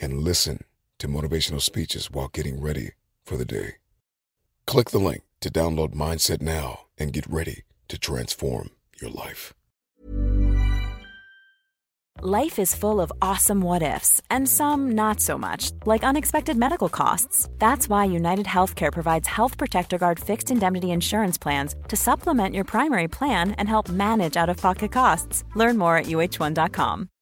and listen to motivational speeches while getting ready for the day. Click the link to download Mindset now and get ready to transform your life. Life is full of awesome what ifs and some not so much, like unexpected medical costs. That's why United Healthcare provides Health Protector Guard fixed indemnity insurance plans to supplement your primary plan and help manage out of pocket costs. Learn more at uh1.com.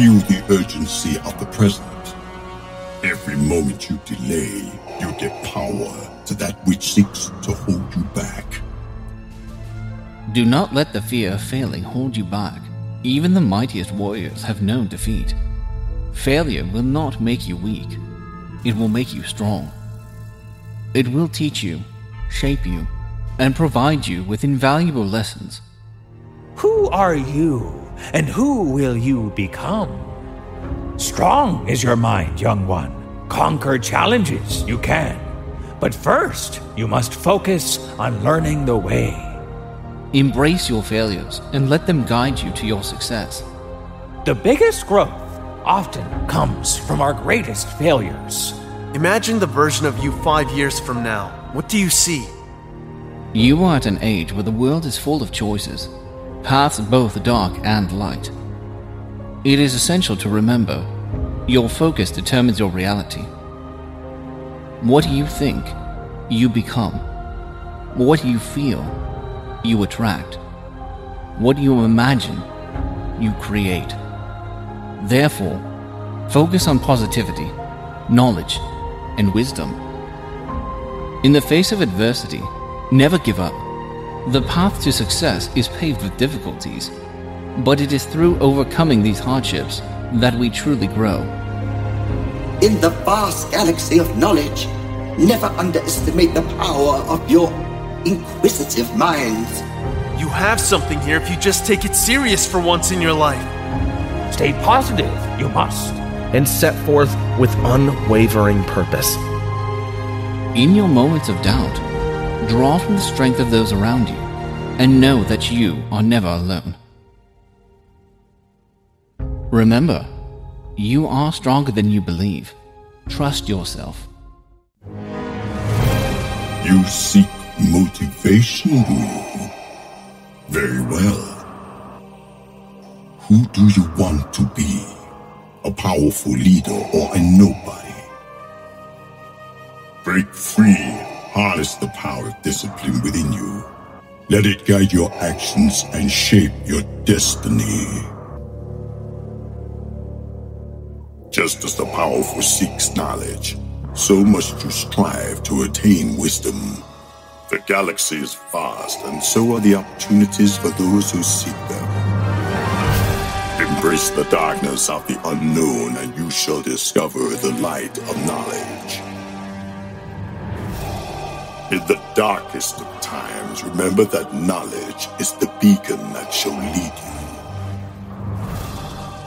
Feel the urgency of the present. Every moment you delay, you give power to that which seeks to hold you back. Do not let the fear of failing hold you back. Even the mightiest warriors have known defeat. Failure will not make you weak, it will make you strong. It will teach you, shape you, and provide you with invaluable lessons. Who are you, and who will you become? Strong is your mind, young one. Conquer challenges, you can. But first, you must focus on learning the way. Embrace your failures and let them guide you to your success. The biggest growth often comes from our greatest failures. Imagine the version of you five years from now. What do you see? You are at an age where the world is full of choices, paths both dark and light. It is essential to remember your focus determines your reality. What you think, you become. What you feel, you attract. What you imagine, you create. Therefore, focus on positivity, knowledge, and wisdom. In the face of adversity, never give up. The path to success is paved with difficulties, but it is through overcoming these hardships that we truly grow. In the vast galaxy of knowledge, never underestimate the power of your inquisitive minds. You have something here if you just take it serious for once in your life. Stay positive, you must. and set forth with unwavering purpose. In your moments of doubt, draw from the strength of those around you and know that you are never alone. Remember, you are stronger than you believe. Trust yourself. You seek motivation? Very well. Who do you want to be? A powerful leader or a nobody? Break free Harness the power of discipline within you. Let it guide your actions and shape your destiny. Just as the powerful seeks knowledge, so must you strive to attain wisdom. The galaxy is vast, and so are the opportunities for those who seek them. Embrace the darkness of the unknown, and you shall discover the light of knowledge. In the darkest of times, remember that knowledge is the beacon that shall lead you.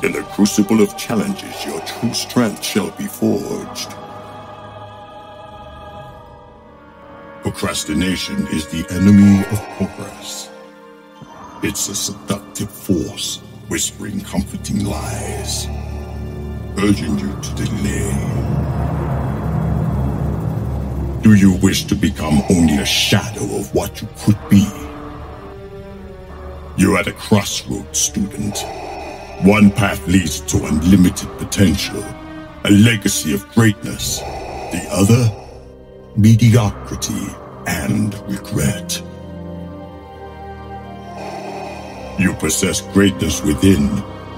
In the crucible of challenges, your true strength shall be forged. Procrastination is the enemy of progress. It's a seductive force, whispering comforting lies, urging you to delay. Do you wish to become only a shadow of what you could be? You're at a crossroads, student. One path leads to unlimited potential, a legacy of greatness. The other, mediocrity and regret. You possess greatness within,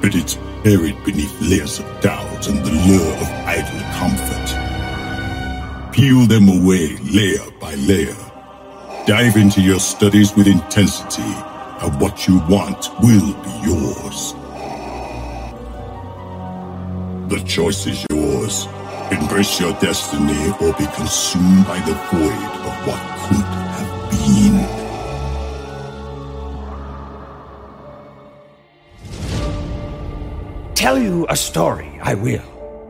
but it's buried beneath layers of doubt and the lure of idle comfort. Peel them away layer by layer. Dive into your studies with intensity, and what you want will be yours. The choice is yours. Embrace your destiny or be consumed by the void of what could have been. Tell you a story, I will.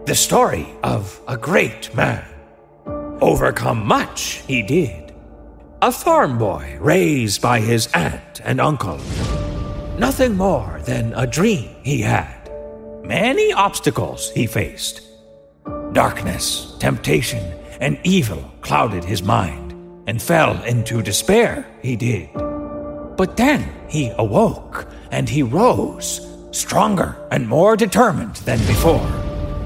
The story of a great man. Overcome much, he did. A farm boy raised by his aunt and uncle. Nothing more than a dream he had. Many obstacles he faced. Darkness, temptation, and evil clouded his mind, and fell into despair, he did. But then he awoke, and he rose, stronger and more determined than before.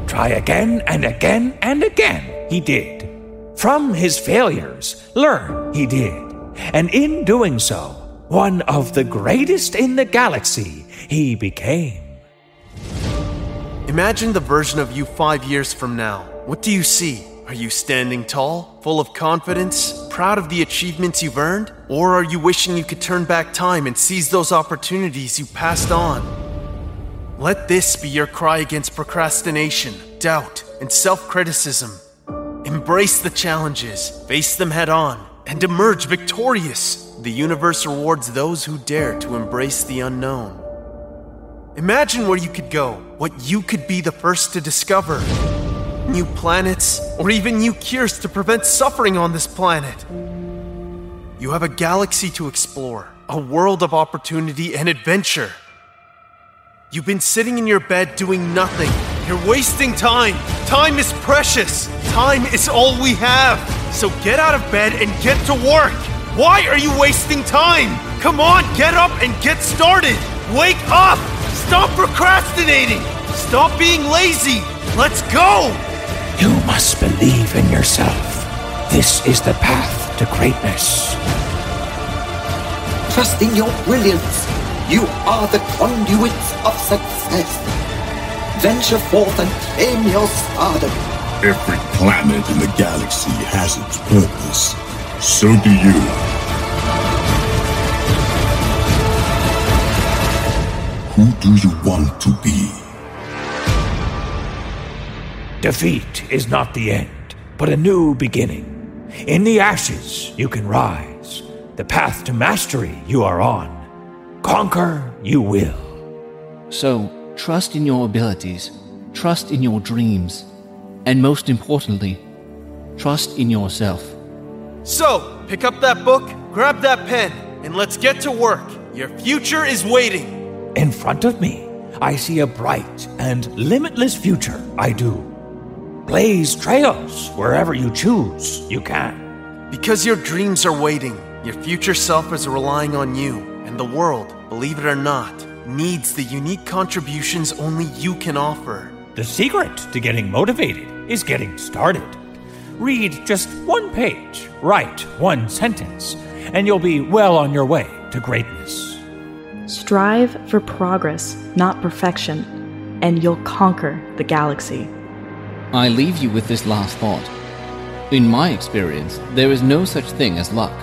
Try again and again and again, he did. From his failures, learn, he did. And in doing so, one of the greatest in the galaxy he became. Imagine the version of you five years from now. What do you see? Are you standing tall, full of confidence, proud of the achievements you've earned? Or are you wishing you could turn back time and seize those opportunities you passed on? Let this be your cry against procrastination, doubt, and self criticism. Embrace the challenges, face them head on, and emerge victorious. The universe rewards those who dare to embrace the unknown. Imagine where you could go, what you could be the first to discover. New planets, or even new cures to prevent suffering on this planet. You have a galaxy to explore, a world of opportunity and adventure. You've been sitting in your bed doing nothing. You're wasting time. Time is precious. Time is all we have. So get out of bed and get to work. Why are you wasting time? Come on, get up and get started. Wake up! Stop procrastinating! Stop being lazy! Let's go! You must believe in yourself. This is the path to greatness. Trust in your brilliance. You are the conduits of success. Venture forth and claim your stardom. Every planet in the galaxy has its purpose. So do you. Who do you want to be? Defeat is not the end, but a new beginning. In the ashes, you can rise. The path to mastery you are on. Conquer you will. So, trust in your abilities, trust in your dreams, and most importantly, trust in yourself. So, pick up that book, grab that pen, and let's get to work. Your future is waiting. In front of me, I see a bright and limitless future, I do. Blaze trails wherever you choose, you can. Because your dreams are waiting, your future self is relying on you, and the world, believe it or not, needs the unique contributions only you can offer. The secret to getting motivated is getting started. Read just one page, write one sentence, and you'll be well on your way to greatness. Strive for progress, not perfection, and you'll conquer the galaxy. I leave you with this last thought. In my experience, there is no such thing as luck.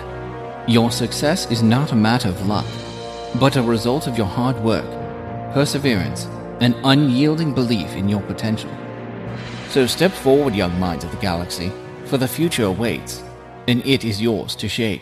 Your success is not a matter of luck, but a result of your hard work, perseverance, and unyielding belief in your potential. So step forward, young minds of the galaxy, for the future awaits, and it is yours to shape.